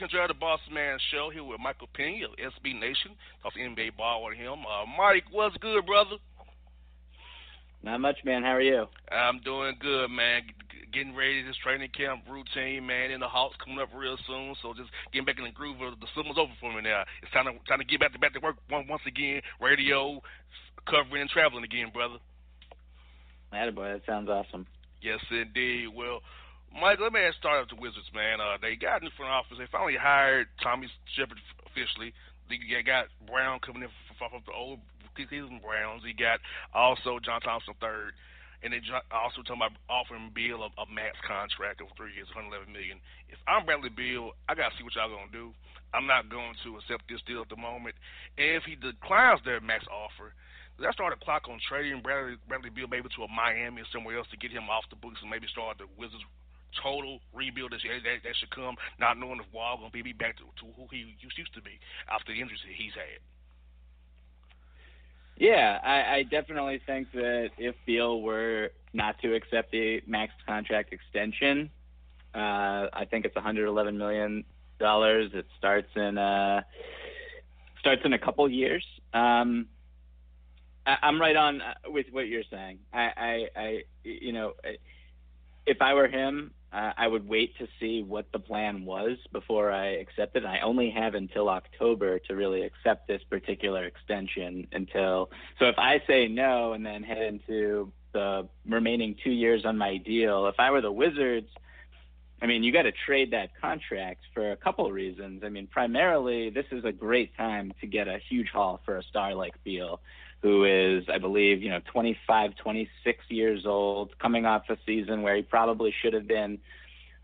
Enjoy the Boss Man Show here with Michael Pina of SB Nation. Talk NBA ball with him. Uh, Mike, what's good, brother? Not much, man. How are you? I'm doing good, man. Getting ready this training camp routine, man. And the Hawks coming up real soon, so just getting back in the groove. Of the summer's over for me now. It's time to time to get back to back to work once again. Radio, covering and traveling again, brother. Attaboy, that sounds awesome. Yes, indeed. Well, Mike, let me start with the Wizards, man. Uh, they got in the front office. They finally hired Tommy Sheppard officially. They got Brown coming in from the old Cleveland Browns. He got also John Thompson third, and they also talking about offering Beal a, a max contract of three years, 111 million. If I'm Bradley Beal, I gotta see what y'all gonna do. I'm not going to accept this deal at the moment. And if he declines their max offer, let's start a clock on trading Bradley, Bradley Beal maybe to a Miami or somewhere else to get him off the books and maybe start the Wizards total rebuild that, that, that should come, not knowing if Wall going to be back to, to who he used to be after the injuries that he's had. Yeah, I, I definitely think that if Beal were not to accept the max contract extension, uh, I think it's 111 million dollars. It starts in uh, starts in a couple years. Um, I, I'm right on uh, with what you're saying. I, I, I you know, if I were him, uh, I would wait to see what the plan was before I accept it. I only have until October to really accept this particular extension. Until so, if I say no and then head into the remaining two years on my deal, if I were the Wizards, I mean, you got to trade that contract for a couple of reasons. I mean, primarily, this is a great time to get a huge haul for a star like Beal who is, I believe, you know, 25, 26 years old, coming off a season where he probably should have been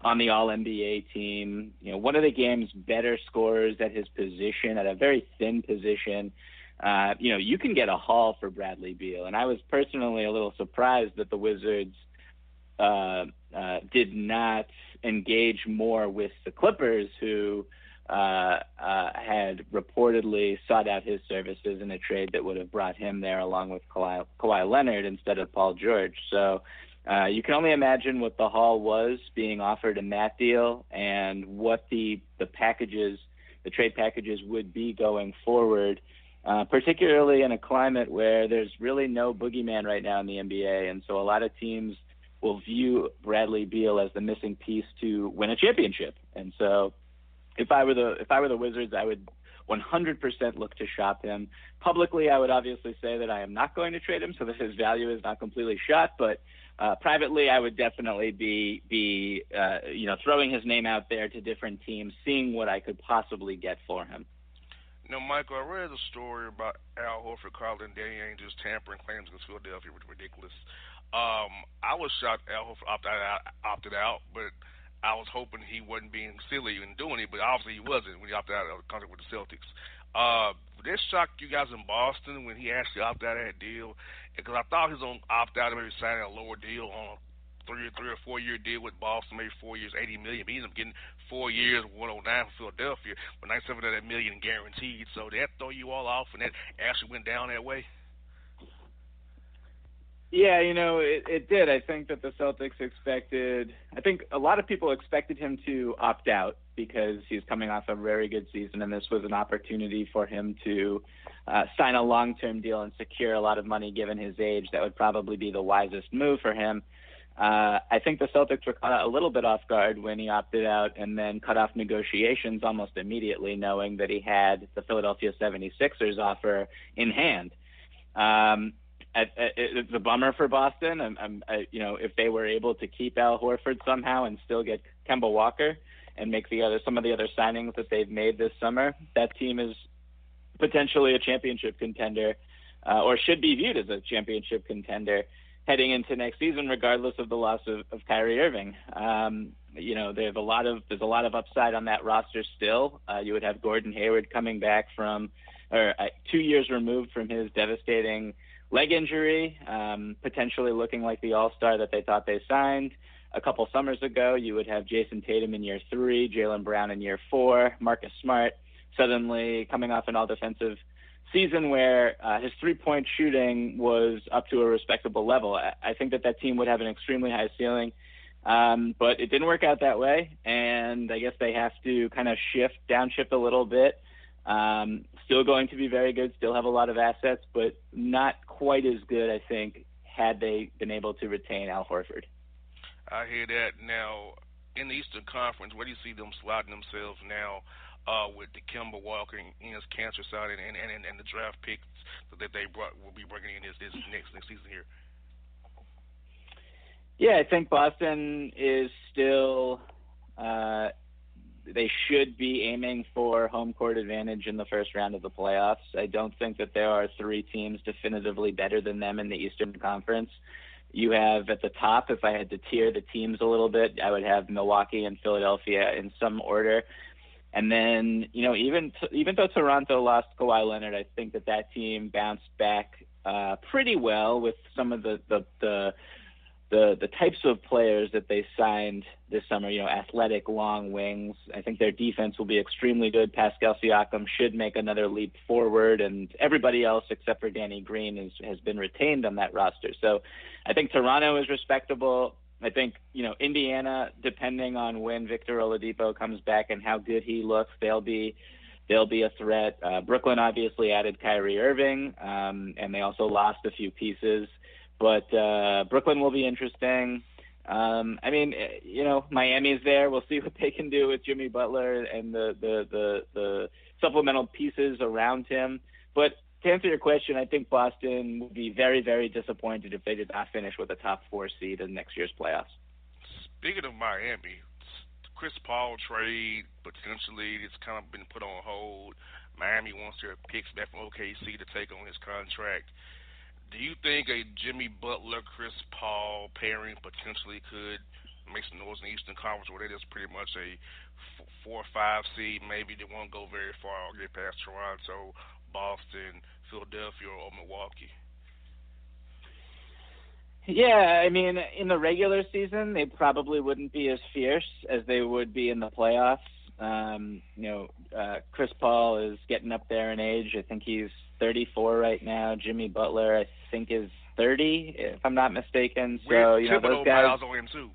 on the All NBA team. You know, one of the game's better scorers at his position, at a very thin position. Uh, you know, you can get a haul for Bradley Beal, and I was personally a little surprised that the Wizards uh, uh, did not engage more with the Clippers, who uh, uh, had reportedly sought out his services in a trade that would have brought him there along with Kawhi, Kawhi Leonard instead of Paul George. So uh, you can only imagine what the haul was being offered in that deal and what the the packages, the trade packages would be going forward. Uh, particularly in a climate where there's really no boogeyman right now in the NBA, and so a lot of teams will view Bradley Beal as the missing piece to win a championship. And so if I were the if I were the Wizards, I would 100% look to shop him. Publicly, I would obviously say that I am not going to trade him, so that his value is not completely shot. But uh, privately, I would definitely be be uh, you know throwing his name out there to different teams, seeing what I could possibly get for him. Now, Michael, I read a story about Al Horford calling Danny Ainge's tampering claims against Philadelphia was ridiculous. Um, I was shocked Al Horford opted out, opted out, but I was hoping he wasn't being silly and doing it, but obviously he wasn't when he opted out of the contract with the Celtics. Uh, this shocked you guys in Boston when he actually opted out of that deal, because I thought he was going to opt out and maybe signing a lower deal on a three or three or four year deal with Boston, maybe four years, eighty million. But he ended up getting four years, one oh nine for Philadelphia, but ninety seven of that million guaranteed. So that throw you all off, and that actually went down that way. Yeah, you know, it, it did. I think that the Celtics expected, I think a lot of people expected him to opt out because he's coming off a very good season, and this was an opportunity for him to uh, sign a long term deal and secure a lot of money given his age. That would probably be the wisest move for him. Uh, I think the Celtics were caught a little bit off guard when he opted out and then cut off negotiations almost immediately, knowing that he had the Philadelphia 76ers offer in hand. Um, it's a bummer for Boston. I'm, I'm, I, you know, if they were able to keep Al Horford somehow and still get Kemba Walker and make the other some of the other signings that they've made this summer, that team is potentially a championship contender, uh, or should be viewed as a championship contender heading into next season, regardless of the loss of, of Kyrie Irving. Um, you know, there's a lot of there's a lot of upside on that roster still. Uh, you would have Gordon Hayward coming back from, or uh, two years removed from his devastating leg injury, um, potentially looking like the all star that they thought they signed. A couple summers ago, you would have Jayson Tatum in year three, Jaylen Brown in year four, Marcus Smart suddenly coming off an all defensive season where uh, his three point shooting was up to a respectable level. I, think that that team would have an extremely high ceiling. Um, but it didn't work out that way, and I guess they have to kind of shift, downshift a little bit um, still going to be very good, still have a lot of assets, but not quite as good, I think, had they been able to retain Al Horford. I hear that. Now, in the Eastern Conference, where do you see them slotting themselves now uh, with the Kemba Walker and Enes Kanter side and, and, and, and the draft picks that they brought will be bringing in this, this next next season here? Yeah, I think Boston is still uh, they should be aiming for home court advantage in the first round of the playoffs. I don't think that there are three teams definitively better than them in the Eastern Conference. You have at the top, if I had to tier the teams a little bit, I would have Milwaukee and Philadelphia in some order. And then, you know, even even though Toronto lost Kawhi Leonard, I think that that team bounced back uh, pretty well with some of the the, the the the types of players that they signed this summer, you know, athletic long wings. I think their defense will be extremely good. Pascal Siakam should make another leap forward, and everybody else except for Danny Green is, has been retained on that roster. So I think Toronto is respectable. I think you know Indiana, depending on when Victor Oladipo comes back and how good he looks, they'll be they'll be a threat. Uh, Brooklyn obviously added Kyrie Irving, um, and they also lost a few pieces. But uh, Brooklyn will be interesting. Um, I mean, eh, you know, Miami's there. We'll see what they can do with Jimmy Butler and the the the, the supplemental pieces around him. But to answer your question, I think Boston would be very, very disappointed if they did not finish with a top four seed in next year's playoffs. Speaking of Miami, Chris Paul trade potentially it's kind of been put on hold. Miami wants their picks back from OKC to take on his contract. Do you think a Jimmy Butler, Chris Paul pairing potentially could make some noise in the Eastern Conference where they just pretty much a four or five seed? Maybe they won't go very far or get past Toronto, Boston, Philadelphia, or Milwaukee. Yeah, I mean, in the regular season, they probably wouldn't be as fierce as they would be in the playoffs. Um, you know, uh, Chris Paul is getting up there in age. I think he's 34 right now. Jimmy Butler, I think, is 30, if I'm not mistaken. So you know those guys. on him too.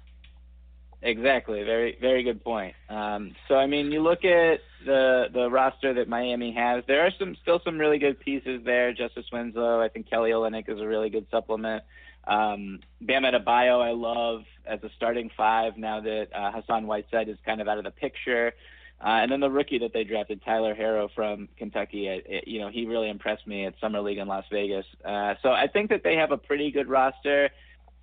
Exactly. Very very good point. Um, so I mean, you look at the the roster that Miami has. There are some still some really good pieces there. Justice Winslow. I think Kelly Olynyk is a really good supplement. Um, Bam Adebayo, I love as a starting five now that uh, Hassan Whiteside is kind of out of the picture. Uh, and then the rookie that they drafted, Tyler Herro from Kentucky, it, it, you know, he really impressed me at Summer League in Las Vegas. Uh, so I think that they have a pretty good roster.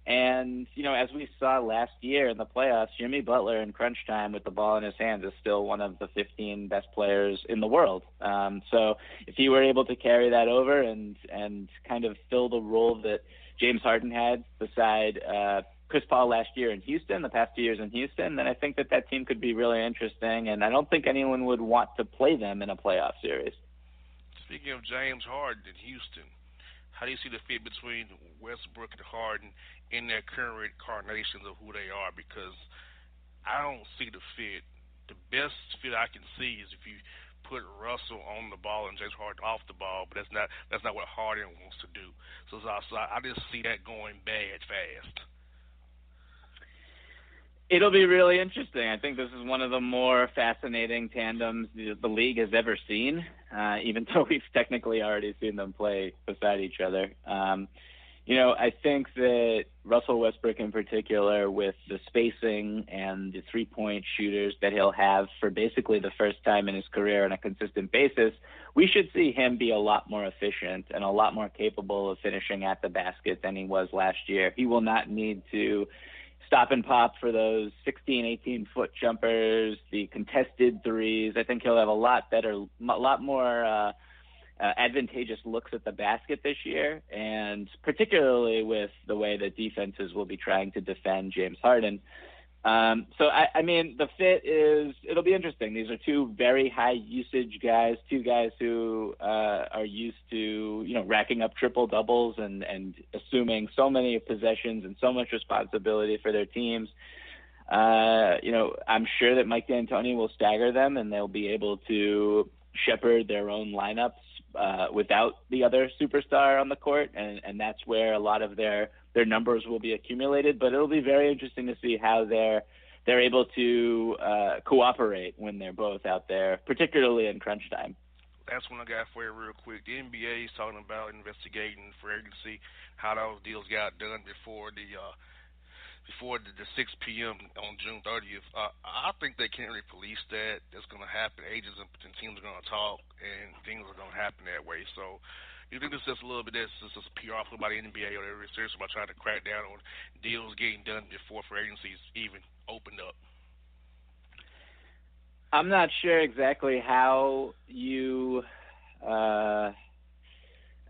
And, you know, as we saw last year in the playoffs, Jimmy Butler in crunch time with the ball in his hands is still one of the 15 best players in the world. Um, so if he were able to carry that over and, and kind of fill the role that James Harden had beside uh, Chris Paul last year in Houston, the past two years in Houston, then I think that that team could be really interesting, and I don't think anyone would want to play them in a playoff series. Speaking of James Harden in Houston, how do you see the fit between Westbrook and Harden in their current incarnations of who they are? Because I don't see the fit. The best fit I can see is if you put Russell on the ball and James Harden off the ball, but that's not that's not what Harden wants to do. So, so I, I just see that going bad fast. It'll be really interesting. I think this is one of the more fascinating tandems the, league has ever seen, uh, even though we've technically already seen them play beside each other. Um, you know, I think that Russell Westbrook in particular, with the spacing and the three point shooters that he'll have for basically the first time in his career on a consistent basis, we should see him be a lot more efficient and a lot more capable of finishing at the basket than he was last year. He will not need to stop and pop for those 16, 18 foot jumpers, the contested threes. I think he'll have a lot better, a lot more uh, uh, advantageous looks at the basket this year, and particularly with the way that defenses will be trying to defend James Harden. Um, so I, I mean, the fit is it'll be interesting. These are two very high usage guys, two guys who uh, are used to you know racking up triple doubles and and assuming so many possessions and so much responsibility for their teams. Uh, you know, I'm sure that Mike D'Antoni will stagger them, and they'll be able to shepherd their own lineups uh, without the other superstar on the court, and and that's where a lot of their their numbers will be accumulated. But it'll be very interesting to see how they're they're able to uh, cooperate when they're both out there, particularly in crunch time. That's one I got for you real quick. The NBA is talking about investigating for agency how those deals got done before the uh, before the, the 6 p.m. on June 30th. Uh, I think they can't really police that. That's going to happen. Agents and teams are going to talk, and things are going to happen that way. So you think this is just a little bit this is just PR by the NBA or they're serious about trying to crack down on deals getting done before free agencies even opened up? I'm not sure exactly how you, uh,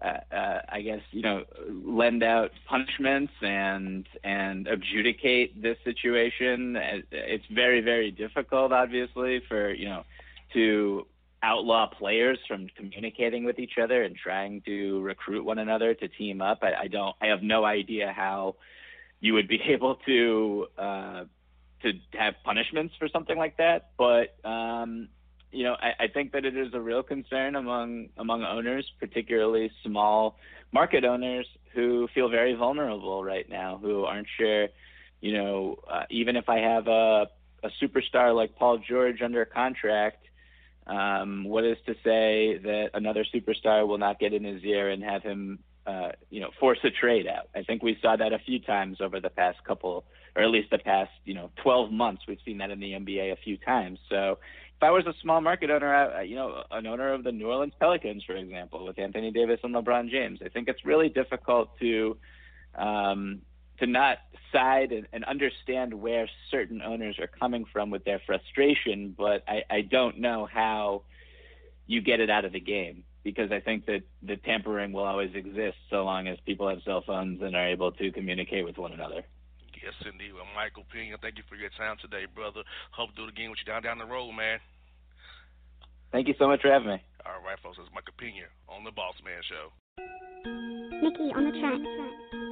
uh, uh, I guess you know, lend out punishments and and adjudicate this situation. It's very very difficult, obviously, for you know, to outlaw players from communicating with each other and trying to recruit one another to team up. I, I don't. I have no idea how you would be able to uh, to have punishments for something like that. But um, you know, I, I think that it is a real concern among among owners, particularly small market owners who feel very vulnerable right now, who aren't sure. You know, uh, even if I have a a superstar like Paul George under contract um, what is to say that another superstar will not get in his ear and have him uh, you know, force a trade out. I think we saw that a few times over the past couple, or at least the past, you know, 12 months. We've seen that in the NBA a few times. So I was a small market owner, uh, you know, an owner of the New Orleans Pelicans, for example, with Anthony Davis and LeBron James, I think it's really difficult to um, to not side and, and understand where certain owners are coming from with their frustration. But I, I don't know how you get it out of the game because I think that the tampering will always exist so long as people have cell phones and are able to communicate with one another. Yes, indeed. Well, Michael Pina, thank you for your time today, brother. Hope to do it again with you down down the road, man. Thank you so much for having me. All right, folks. It's Michael Pina on the Boss Man Show. Nikki on the track.